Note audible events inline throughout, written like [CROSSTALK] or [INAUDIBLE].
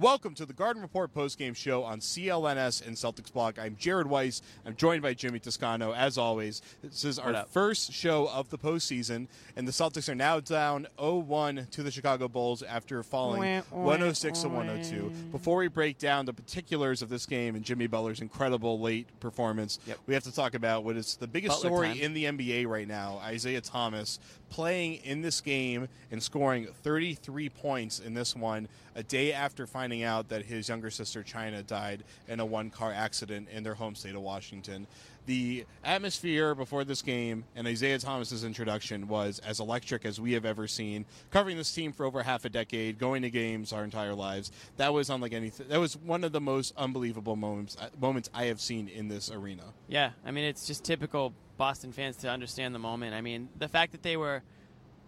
Welcome to the Garden Report postgame show on CLNS and Celtics Blog. I'm Jared Weiss. I'm joined by Jimmy Toscano, as always. This is our first show of the postseason, and the Celtics are now down 0-1 to the Chicago Bulls after falling 106 to 102. Before we break down the particulars of this game and Jimmy Butler's incredible late performance, we have to talk about what is the biggest Butler story time. in the NBA right now. Isaiah Thomas playing in this game and scoring 33 points in this one a day after finding out that his younger sister Chyna died in a one car accident in their home state of Washington. The atmosphere before this game and Isaiah Thomas's introduction was as electric as we have ever seen. Covering this team for over half a decade, going to games our entire lives, that was unlike anything. That was one of the most unbelievable moments uh, moments I have seen in this arena. Yeah, I mean it's just typical Boston fans to understand the moment. I mean the fact that they were,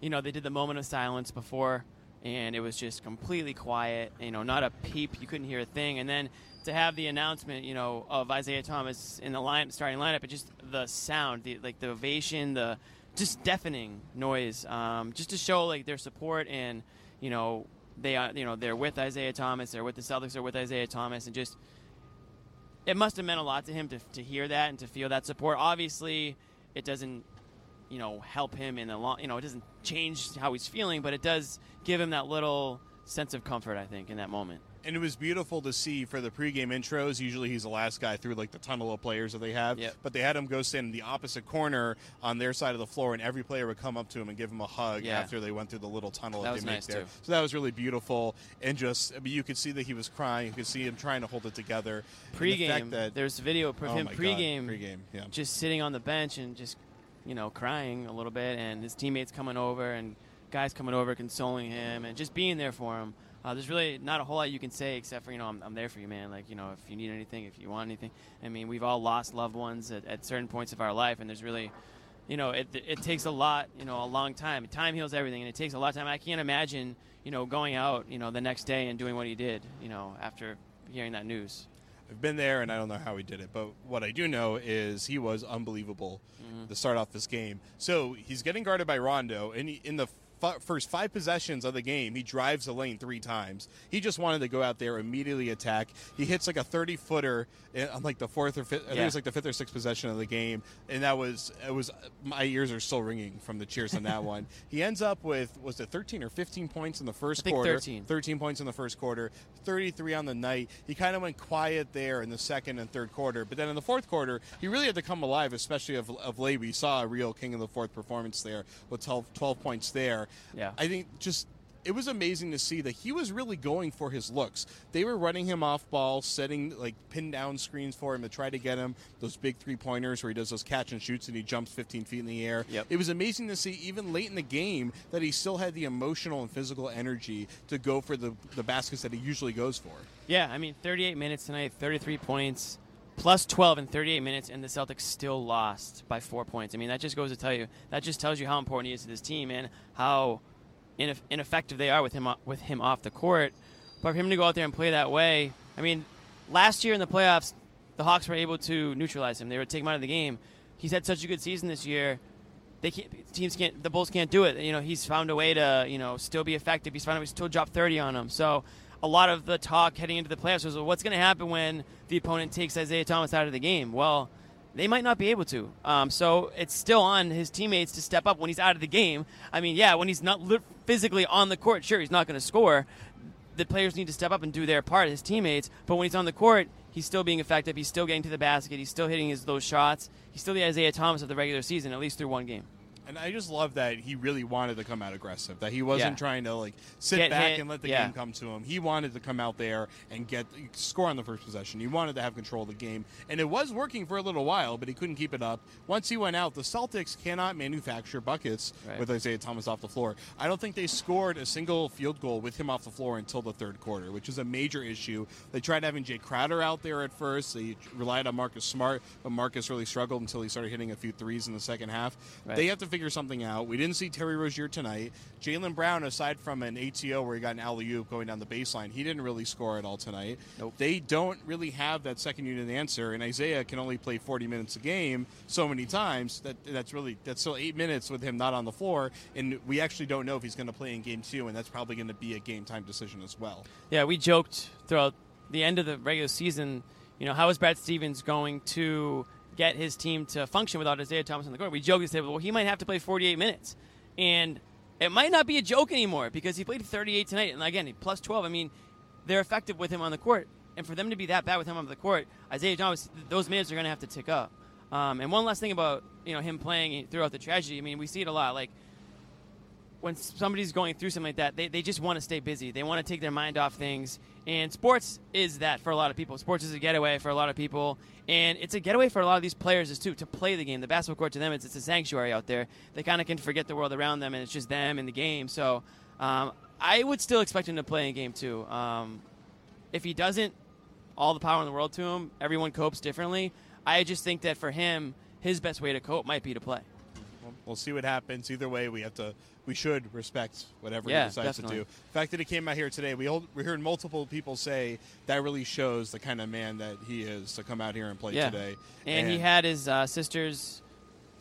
you know, they did the moment of silence before, and it was just completely quiet. You know, not a peep. You couldn't hear a thing, and then to have the announcement, you know, of Isaiah Thomas in the line starting lineup, but just the sound, the like the ovation, the just deafening noise, um, just to show like their support and you know they are you know they're with Isaiah Thomas, they're with the Celtics, they're with Isaiah Thomas, and just it must have meant a lot to him to, to hear that and to feel that support. Obviously, it doesn't, you know, help him in the long, you know, it doesn't change how he's feeling, but it does give him that little sense of comfort, I think, in that moment. and it was beautiful to see for the pregame intros. Usually he's the last guy through like the tunnel of players that they have, Yep. but they had him go stand in the opposite corner on their side of the floor, and every player would come up to him and give him a hug Yeah. after they went through the little tunnel That that, was they nice, there. too. So that was really beautiful, and just I mean, you could see that he was crying. You could see him trying to hold it together. And the Pregame, that there's video of Oh him my God, pregame, pregame, yeah. just sitting on the bench and just, you know, crying a little bit, and his teammates coming over and guys coming over consoling him and just being there for him. Uh, there's really not a whole lot you can say except for you know I'm, I'm there for you, man. Like you know if you need anything, if you want anything. I mean we've all lost loved ones at, at certain points of our life, and there's really, you know, it, it takes a lot, you know, a long time. Time heals everything, and it takes a lot of time. I can't imagine, you know, going out, you know, the next day and doing what he did, you know, after hearing that news. I've been there, and I don't know how he did it, but what I do know is he was unbelievable mm-hmm. to start off this game. So he's getting guarded by Rondo, and he, in the f- first five possessions of the game, he drives the lane three times. He just wanted to go out there immediately attack. He hits like a thirty footer eh, on like the fourth or fifth. I think it was like the fifth or sixth possession of the game, and that was it was my ears are still ringing from the cheers on that [LAUGHS] one. He ends up with was it thirteen or fifteen points in the first quarter? 13. 13 points in the first quarter, 33 on the night. He kind of went quiet there in the second and third quarter, but then in the fourth quarter, he really had to come alive, especially of, of late. We saw a real king of the fourth performance there with 12, 12 points there. Yeah. I think just. It was amazing to see that he was really going for his looks. They were running him off ball, setting like pin down screens for him to try to get him those big three pointers where he does those catch and shoots and he jumps 15 feet in the air. Yep. It was amazing to see even late in the game that he still had the emotional and physical energy to go for the, the baskets that he usually goes for. Yeah, I mean, 38 minutes tonight, 33 points, plus 12 in 38 minutes, and the Celtics still lost by four points. I mean, that just goes to tell you that just tells you how important he is to this team and how ineff- ineffective they are with him with him off the court. But for him to go out there and play that way, I mean, last year in the playoffs, the Hawks were able to neutralize him. They would take him out of the game. He's had such a good season this year. They can't, teams can't, the Bulls can't do it. You know, he's found a way to, you know, still be effective. He's found a way to still drop 30 on them. So a lot of the talk heading into the playoffs was, well, what's going to happen when the opponent takes Isaiah Thomas out of the game? Well, they might not be able to. Um, so it's still on his teammates to step up when he's out of the game. I mean, yeah, when he's not physically on the court, sure, he's not going to score. The players need to step up and do their part, his teammates. But when he's on the court, he's still being effective. He's still getting to the basket. He's still hitting his those shots. He's still the Isaiah Thomas of the regular season, at least through one game. And I just love that he really wanted to come out aggressive. That he wasn't Yeah. trying to like sit Get back hit, and let the yeah. game come to him. He wanted to come out there and get score on the first possession. He wanted to have control of the game, and it was working for a little while, but he couldn't keep it up. Once he went out, the Celtics cannot manufacture buckets Right. with Isaiah Thomas off the floor. I don't think they scored a single field goal with him off the floor until the third quarter, which is a major issue. They tried having Jae Crowder out there at first. They relied on Marcus Smart, but Marcus really struggled until he started hitting a few threes in the second half. Right. They have to figure something out. We didn't see Terry Rozier tonight. Jaylen Brown, aside from an ATO where he got an alley oop going down the baseline, he didn't really score at all tonight. Nope. They don't really have that second unit answer, and Isaiah can only play 40 minutes a game so many times that that's really that's still eight minutes with him not on the floor, and we actually don't know if he's going to play in game two, and that's probably going to be a game time decision as well. Yeah, we joked throughout the end of the regular season, you know, how is Brad Stevens going to get his team to function without Isaiah Thomas on the court? We joked and said, well, he might have to play 48 minutes. And it might not be a joke anymore because he played 38 tonight. And again, plus 12. I mean, they're effective with him on the court. And for them to be that bad with him on the court, Isaiah Thomas, those minutes are going to have to tick up. Um, and one last thing about you know him playing throughout the tragedy. I mean, we see it a lot. Like when somebody's going through something like that, they, they just want to stay busy. They want to take their mind off things. And sports is that for a lot of people. Sports is a getaway for a lot of people. And it's a getaway for a lot of these players too, to play the game. The basketball court to them, it's, it's a sanctuary out there. They kind of can forget the world around them, and it's just them and the game. So um, I would still expect him to play in game two. Um, if he doesn't, all the power in the world to him. Everyone copes differently. I just think that for him, his best way to cope might be to play. Well, we'll see what happens. Either way, we have to. We should respect whatever Yeah, he decides definitely. to do. The fact that he came out here today, we hold, we heard multiple people say that really shows the kind of man that he is to come out here and play Yeah. today. And, he had his uh, sister's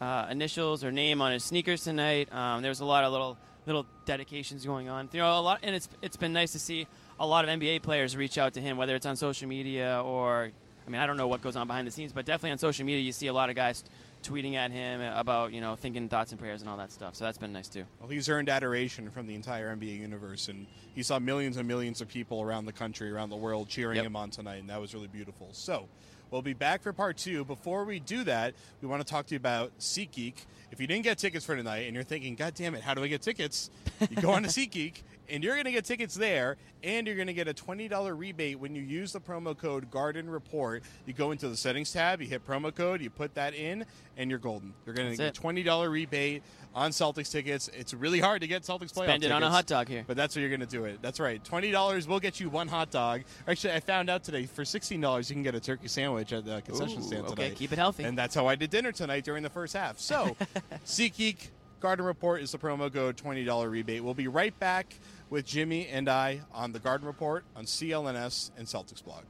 uh, initials or name on his sneakers tonight. Um, there was a lot of little little dedications going on. You know, a lot, and it's it's been nice to see a lot of NBA players reach out to him, whether it's on social media or I mean, I don't know what goes on behind the scenes, but definitely on social media, you see a lot of guys tweeting at him about you know thinking thoughts and prayers and all that stuff. So that's been nice too. Well, he's earned adoration from the entire NBA universe, and he saw millions and millions of people around the country, around the world, cheering Yep. him on tonight, and that was really beautiful. So, we'll be back for part two. Before we do that, we want to talk to you about SeatGeek. If you didn't get tickets for tonight, and you're thinking, "God damn it, how do I get tickets?" You go on to [LAUGHS] SeatGeek, and you're going to get tickets there, and you're going to get a twenty dollar rebate when you use the promo code Garden Report. You go into the settings tab, you hit promo code, you put that in, and you're golden. You're going to get twenty dollar rebate on Celtics tickets. It's really hard to get Celtics playoff Spend it on a hot dog here. But that's what you're going to do it. That's right. Twenty dollars will get you one hot dog. Actually, I found out today for sixteen dollars you can get a turkey sandwich at the concession Ooh, stand okay, keep it healthy. And that's how I did dinner tonight during the first half. So, [LAUGHS] SeatGeek Garden Report is the promo code twenty dollar rebate. We'll be right back with Jimmy and I on the Garden Report on CLNS and Celtics blog.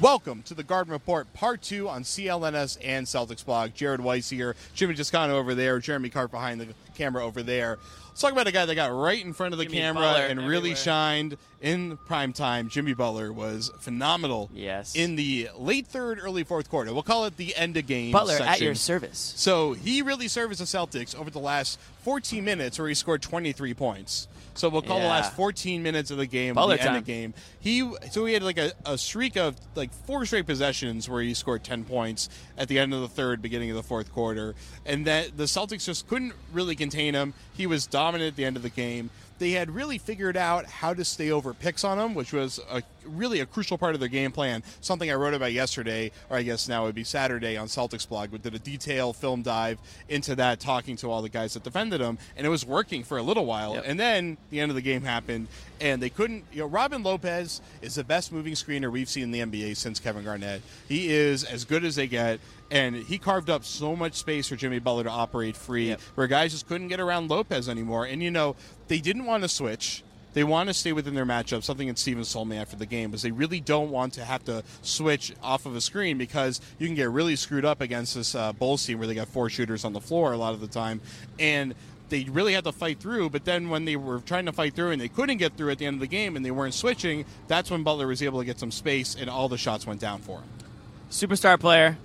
Welcome to the Garden Report, part two on CLNS and Celtics blog. Jared Weiss here, Jimmy Toscano over there, Jeremy Cart behind the camera over there. Let's talk about a guy that got right in front of the Jimmy camera Butler and really shined in prime time. Jimmy Butler was phenomenal. Yes. In the late third, early fourth quarter. We'll call it the end of game. Butler at your service. So he really served the Celtics over the last 14 minutes, where he scored 23 points. So we'll call the last 14 minutes of the game Butler the end of game. He so he had like a, a streak of like four straight possessions where he scored 10 points at the end of the third, beginning of the fourth quarter, and that the Celtics just couldn't really contain him. He was dominant at the end of the game. They had really figured out how to stay over picks on them, which was a, really a crucial part of their game plan. Something I wrote about yesterday, or I guess now it would be Saturday on Celtics blog. We did a detailed film dive into that, talking to all the guys that defended him, and it was working for a little while. Yep. And then the end of the game happened, and they couldn't. You know, Robin Lopez is the best moving screener we've seen in the NBA since Kevin Garnett. He is as good as they get. And he carved up so much space for Jimmy Butler to operate free, Yep. where guys just couldn't get around Lopez anymore. And you know, they didn't want to switch. They want to stay within their matchup. Something that Stevens told me after the game was they really don't want to have to switch off of a screen because you can get really screwed up against this uh, Bulls team where they got four shooters on the floor a lot of the time. And they really had to fight through. But then when they were trying to fight through and they couldn't get through at the end of the game and they weren't switching, that's when Butler was able to get some space and all the shots went down for him. Superstar player.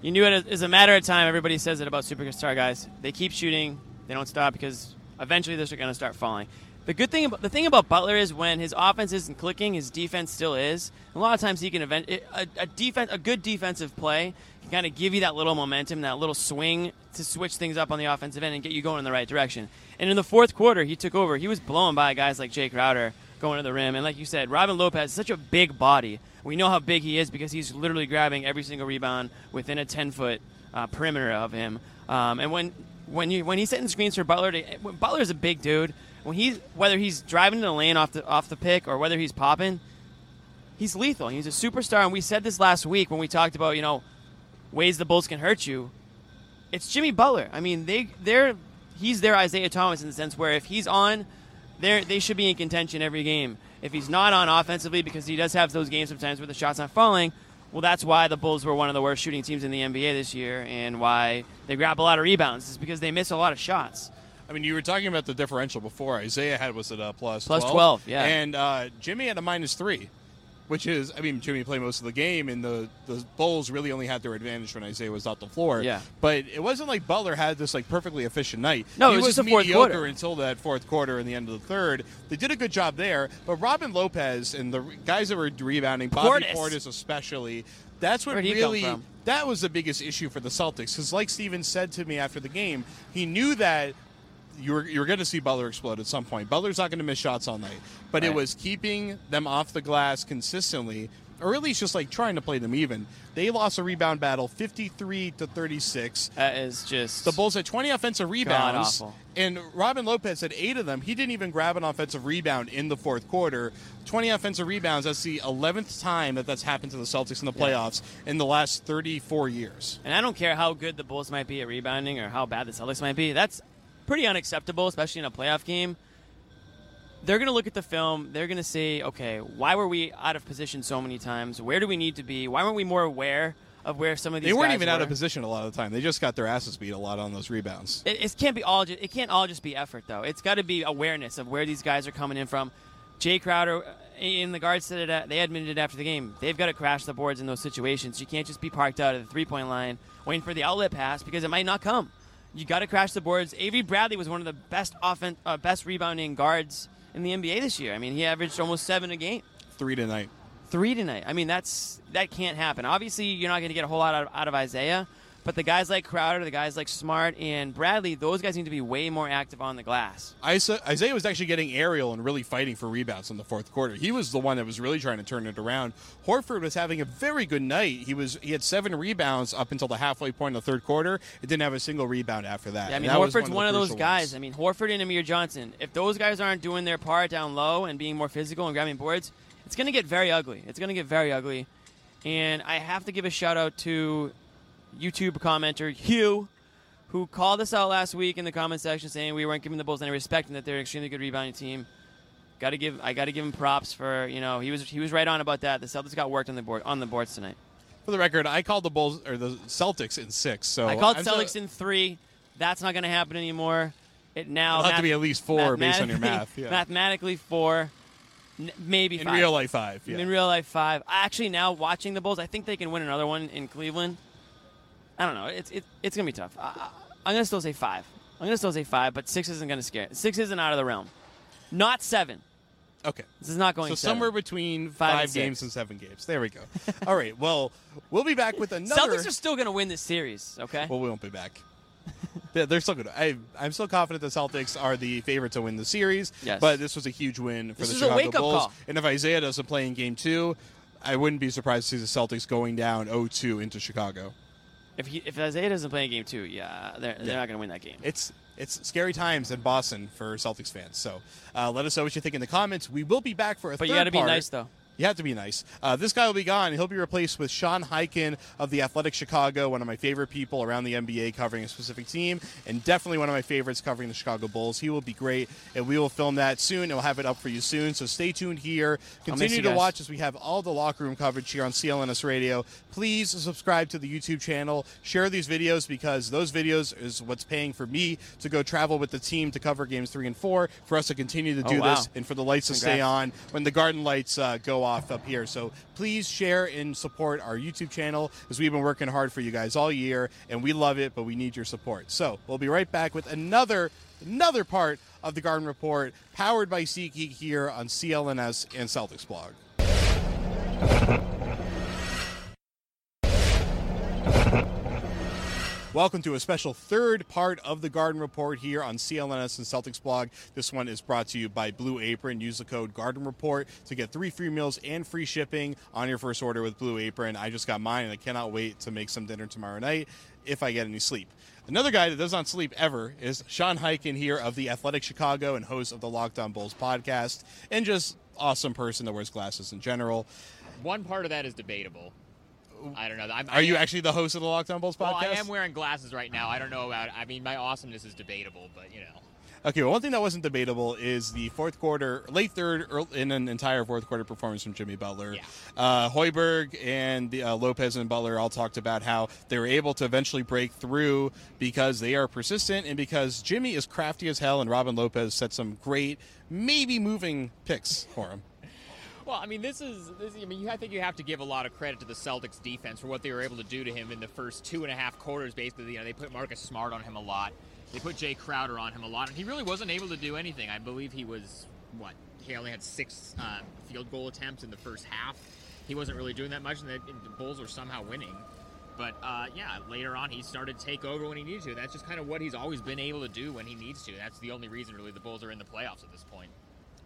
You knew it as a matter of time. Everybody says it about superstar guys. They keep shooting. They don't stop because eventually those are going to start falling. The good thing about the thing about Butler is when his offense isn't clicking, his defense still is. A lot of times he can event a, a defense, a good defensive play can kind of give you that little momentum, that little swing to switch things up on the offensive end and get you going in the right direction. And in the fourth quarter, he took over. He was blown by guys like Jae Crowder going to the rim, and like you said, Robin Lopez is such a big body. We know how big he is because he's literally grabbing every single rebound within a ten foot uh, perimeter of him. Um, and when when you when he's setting screens for Butler, to, Butler's a big dude when he's whether he's driving in the lane off the off the pick or whether he's popping, he's lethal. He's a superstar, and we said this last week when we talked about you know ways the Bulls can hurt you. It's Jimmy Butler. I mean, they they're he's their Isaiah Thomas in the sense where if he's on, they they should be in contention every game. If he's not on offensively, because he does have those games sometimes where the shot's not falling, well, that's why the Bulls were one of the worst shooting teams in the NBA this year, and why they grab a lot of rebounds is because they miss a lot of shots. I mean, you were talking about the differential before. Isaiah had was it a plus plus 12? 12 yeah. And uh, Jimmy had a minus three, which is, I mean, Jimmy played most of the game, and the the Bulls really only had their advantage when Isaiah was off the floor. Yeah. But it wasn't like Butler had this like perfectly efficient night. No, he it was, was just the fourth mediocre quarter. until that fourth quarter and the end of the third. They did a good job there, but Robin Lopez and the guys that were rebounding, Bobby Portis. Portis especially. That's what Where'd he come really that was the biggest issue for the Celtics because, like Steven said to me after the game, he knew that you were you're going to see Butler explode at some point. Butler's not going to miss shots all night, but it was keeping them off the glass consistently, or at least just like trying to play them even. They lost a rebound battle, 53 to 36. That is just The Bulls had 20 offensive rebounds, and Robin Lopez had eight of them. He didn't even grab an offensive rebound in the fourth quarter. 20 offensive rebounds. That's the 11th time that that's happened to the Celtics in the Yeah. playoffs in the last 34 years. And I don't care how good the Bulls might be at rebounding or how bad the Celtics might be. That's pretty unacceptable, especially in a playoff game. They're going to look at the film. They're going to say, okay, why were we out of position so many times? Where do we need to be? Why weren't we more aware of where some of these are? They weren't even out of were? position a lot of the time. They just got their asses beat a lot on those rebounds. It, it can't be all. Just, it can't all just be effort, though. It's got to be awareness of where these guys are coming in from. Jae Crowder uh, in the guards said it. uh, They admitted it after the game. They've got to crash the boards in those situations. You can't just be parked out at the three point line waiting for the outlet pass because it might not come. You got to crash the boards. Avery Bradley was one of the best offen- uh, best rebounding guards in the NBA this year. I mean, he averaged almost seven a game Three tonight. three tonight. I mean, that's that can't happen. Obviously, you're not going to get a whole lot out of, out of Isaiah, but the guys like Crowder, the guys like Smart and Bradley, those guys need to be way more active on the glass. Isaiah was actually getting aerial and really fighting for rebounds in the fourth quarter. He was the one that was really trying to turn it around. Horford was having a very good night. He was he had seven rebounds up until the halfway point of the third quarter. It didn't have a single rebound after that. Yeah, I mean, Horford's the one of those guys. ones. I mean, Horford and Amir Johnson. If those guys aren't doing their part down low and being more physical and grabbing boards, it's going to get very ugly. It's going to get very ugly. And I have to give a shout out to YouTube commenter Hugh, who called us out last week in the comment section saying we weren't giving the Bulls any respect and that they're an extremely good rebounding team. Got to give I got to give him props for you know he was he was right on about that. The Celtics got worked on the board on the boards tonight. For the record, I called the Bulls or the Celtics in six. So I called I'm so- Celtics in three. That's not going to happen anymore. It now It'll have to be at least four based on your math, yeah. Mathematically four, n- maybe in five. real life five. Yeah. In real life five. Actually, now watching the Bulls, I think they can win another one in Cleveland. I don't know. It's it, it's gonna be tough. I, I'm gonna still say five. I'm gonna still say five, but six isn't gonna scare. Six isn't out of the realm. Not seven. okay. This is not going. To be. So seven. somewhere between Five five, and six. games and seven games. There we go. [LAUGHS] All right. Well, we'll be back with another. Celtics are still gonna win this series. Okay. Well, we won't be back. [LAUGHS] Yeah, They're still good. I, I'm still confident the Celtics are the favorite to win the series. Yes. But this was a huge win for This the Chicago wake-up Bulls. call. And if Isaiah doesn't play in Game Two, I wouldn't be surprised to see the Celtics going down 0-2 into Chicago. If he, if Isaiah doesn't play in game two, yeah, they're, they're not gonna win that game. It's it's scary times in Boston for Celtics fans. So uh, let us know what you think in the comments. We will be back for a But you got to be nice though. You have to be nice. Uh, this guy will be gone. He'll be replaced with Sean Highkin of the Athletic Chicago, one of my favorite people around the NBA covering a specific team, and definitely one of my favorites covering the Chicago Bulls. He will be great, and we will film that soon, and we'll have it up for you soon. So stay tuned here. Continue to guys. watch as we have all the locker room coverage here on CLNS Radio. Please subscribe to the YouTube channel. Share these videos because those videos is what's paying for me to go travel with the team to cover games three and four, for us to continue to Oh, do wow. this, and for the lights to stay on when the garden lights uh, go off up here. So please share and support our YouTube channel as we've been working hard for you guys all year, and we love it, but we need your support. So we'll be right back with another another part of the Garden Report, powered by SeatGeek here on CLNS and Celtics blog. [LAUGHS] Welcome to a special third part of the Garden Report here on CLNS and Celtics blog. This one is brought to you by Blue Apron. Use the code Garden Report to get three free meals and free shipping on your first order with Blue Apron. I just got mine and I cannot wait to make some dinner tomorrow night if I get any sleep. Another guy that does not sleep ever is Sean Highkin here of the Athletic Chicago and host of the Lockdown Bulls podcast, and just awesome person that wears glasses in general. One part of that is debatable. I don't know. I'm, Are you I am- actually the host of the Locked On Bulls Well, podcast? I am wearing glasses right now. I don't know about. I mean, my awesomeness is debatable, but you know. Okay, well, one thing that wasn't debatable is the fourth quarter, late third, in an entire fourth quarter performance from Jimmy Butler. Yeah. Uh, Hoiberg and the, uh, Lopez and Butler all talked about how they were able to eventually break through because they are persistent and because Jimmy is crafty as hell, and Robin Lopez set some great, maybe moving picks for him. Well, I mean, this is. This, I mean, I think you have to give a lot of credit to the Celtics defense for what they were able to do to him in the first two and a half quarters. Basically, you know, they put Marcus Smart on him a lot. They put Jae Crowder on him a lot, and he really wasn't able to do anything. I believe he was what he only had six uh, field goal attempts in the first half. He wasn't really doing that much, and the, and the Bulls were somehow winning. But uh, yeah, later on he started to take over when he needed to. That's just kind of what he's always been able to do when he needs to. That's the only reason really the Bulls are in the playoffs at this point.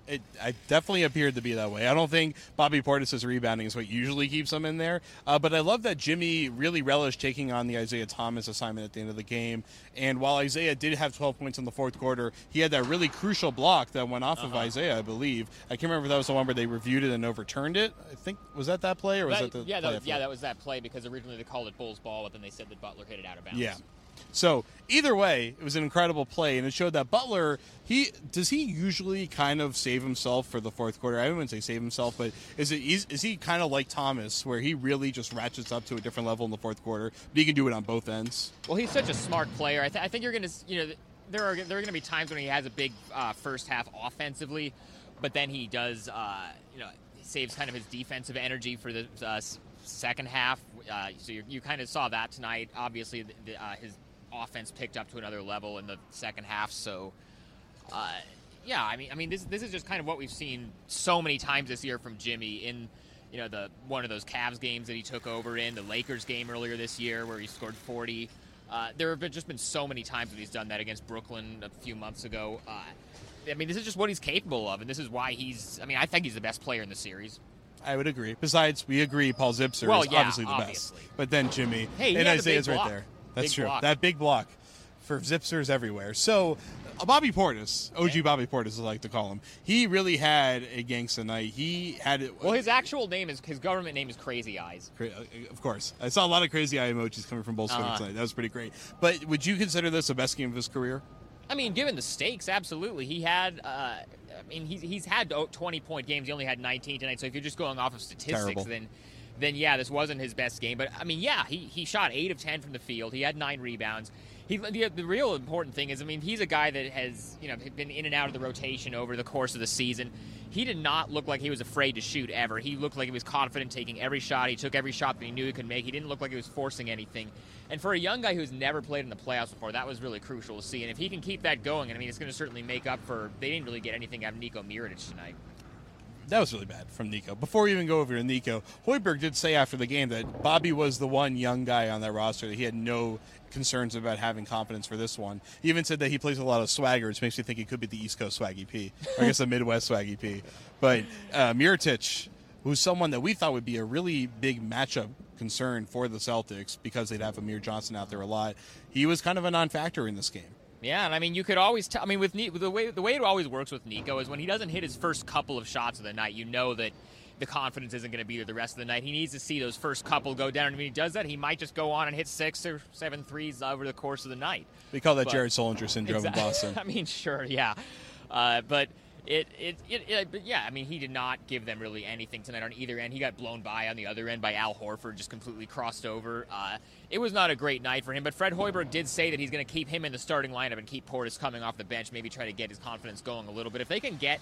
It I definitely appeared to be that way. I don't think Bobby Portis' rebounding is what usually keeps him in there, uh, but I love that Jimmy really relished taking on the Isaiah Thomas assignment at the end of the game. And while Isaiah did have 12 points in the fourth quarter, he had that really crucial block that went off Uh-huh. of Isaiah, I believe. I can't remember if that was the one where they reviewed it and overturned it. I think was that that play or was that, That- the yeah, that was, yeah, that? that was that play because originally they called it Bulls ball, but then they said that Butler hit it out of bounds. Yeah. So either way, it was an incredible play, and it showed that Butler he does he usually kind of save himself for the fourth quarter. I wouldn't say save himself, but is it is, he kind of like Thomas, where he really just ratchets up to a different level in the fourth quarter, but he can do it on both ends. Well, he's such a smart player. I, th- I think you're going to, you know, there are there are to be times when he has a big uh, first half offensively, but then he does, uh, you know, saves kind of his defensive energy for the uh, second half. Uh, so you, you kind of saw that tonight. Obviously, the, the, uh, his offense picked up to another level in the second half. So. Uh, yeah, I mean, I mean, this this is just kind of what we've seen so many times this year from Jimmy in, you know, the one of those Cavs games that he took over in, the Lakers game earlier this year where he scored 40. Uh, there have been, just been so many times that he's done that against Brooklyn a few months ago. Uh, I mean, this is just what he's capable of, and this is why he's. I mean, I think he's the best player in the series. I would agree. Besides, we agree Paul Zipser Well, is yeah, obviously the obviously. best. But then Jimmy Hey, and Isaiah's right there. That's Big true. block. That big block for Zipsers everywhere. So uh, Bobby Portis, OG Bobby Portis, I like to call him, he really had a gangsta night. He had it. Well, his actual name is his government name is Crazy Eyes. Cra- uh, Of course, I saw a lot of crazy eye emojis coming from Bulls Twitter Uh-huh. tonight. That was pretty great. But would you consider this the best game of his career? I mean, given the stakes, absolutely. He had, uh, I mean, he's, he's had 20 point games. He only had 19 tonight. So if you're just going off of statistics, Terrible. then, then yeah, this wasn't his best game. But I mean, yeah, he, he shot eight of 10 from the field. He had nine rebounds. He, the, the real important thing is, I mean, he's a guy that has, you know, been in and out of the rotation over the course of the season. He did not look like he was afraid to shoot ever. He looked like he was confident taking every shot. He took every shot that he knew he could make. He didn't look like he was forcing anything. And for a young guy who's never played in the playoffs before, that was really crucial to see. And if he can keep that going, I mean, it's going to certainly make up for. They didn't really get anything out of Nico Mirotic tonight. That was really bad from Nico. Before we even go over to Nico, Hoiberg did say after the game that Bobby was the one young guy on that roster that he had no concerns about having confidence for this one. He even said that he plays a lot of swagger, which makes me think he could be the East Coast Swaggy P, or I guess the [LAUGHS] Midwest Swaggy P. But uh, Mirotic, who's someone that we thought would be a really big matchup concern for the Celtics because they'd have Amir Johnson out there a lot, he was kind of a non-factor in this game. Yeah, and I mean, you could always tell. I mean, with Ni- the way the way it always works with Nico is when he doesn't hit his first couple of shots of the night, you know that the confidence isn't going to be there the rest of the night. He needs to see those first couple go down. And when he does that, he might just go on and hit six or seven threes over the course of the night. We call that But- Jared Sullinger syndrome Exactly. in Boston. [LAUGHS] I mean, sure, yeah, uh, but it, it, it, it, but yeah, I mean, he did not give them really anything tonight on either end. He got blown by on the other end by Al Horford, just completely crossed over. Uh, it was not a great night for him, but Fred Hoiberg did say that he's going to keep him in the starting lineup and keep Portis coming off the bench, maybe try to get his confidence going a little bit. If they can get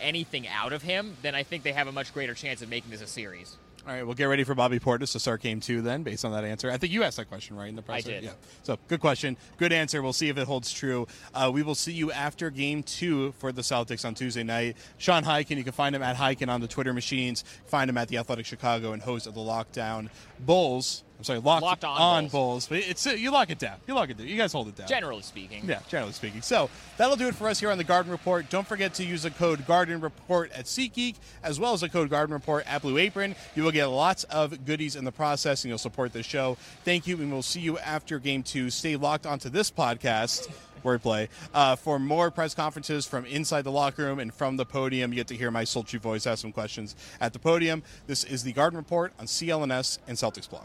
anything out of him, then I think they have a much greater chance of making this a series. All right, we'll get ready for Bobby Portis to start game two then, based on that answer. I think you asked that question, right, in the presser? did. Yeah. So, good question. Good answer. We'll see if it holds true. Uh, we will see you after game two for the Celtics on Tuesday night. Sean Highkin, you can find him at Highkin on the Twitter machines. Find him at the Athletic Chicago and host of the Lockdown Bulls. I'm sorry, Locked, Locked on Bulls. Bulls. But it's you lock it down. You lock it down. You guys hold it down. Generally speaking. Yeah, generally speaking. So that'll do it for us here on the Garden Report. Don't forget to use the code Garden Report at SeatGeek, as well as the code Garden Report at Blue Apron. You will get lots of goodies in the process, and you'll support the show. Thank you, and we'll see you after Game Two. Stay locked onto this podcast. [LAUGHS] Wordplay. Uh, for more press conferences from inside the locker room and from the podium, you get to hear my sultry voice ask some questions at the podium. This is the Garden Report on CLNS and Celtics Blog.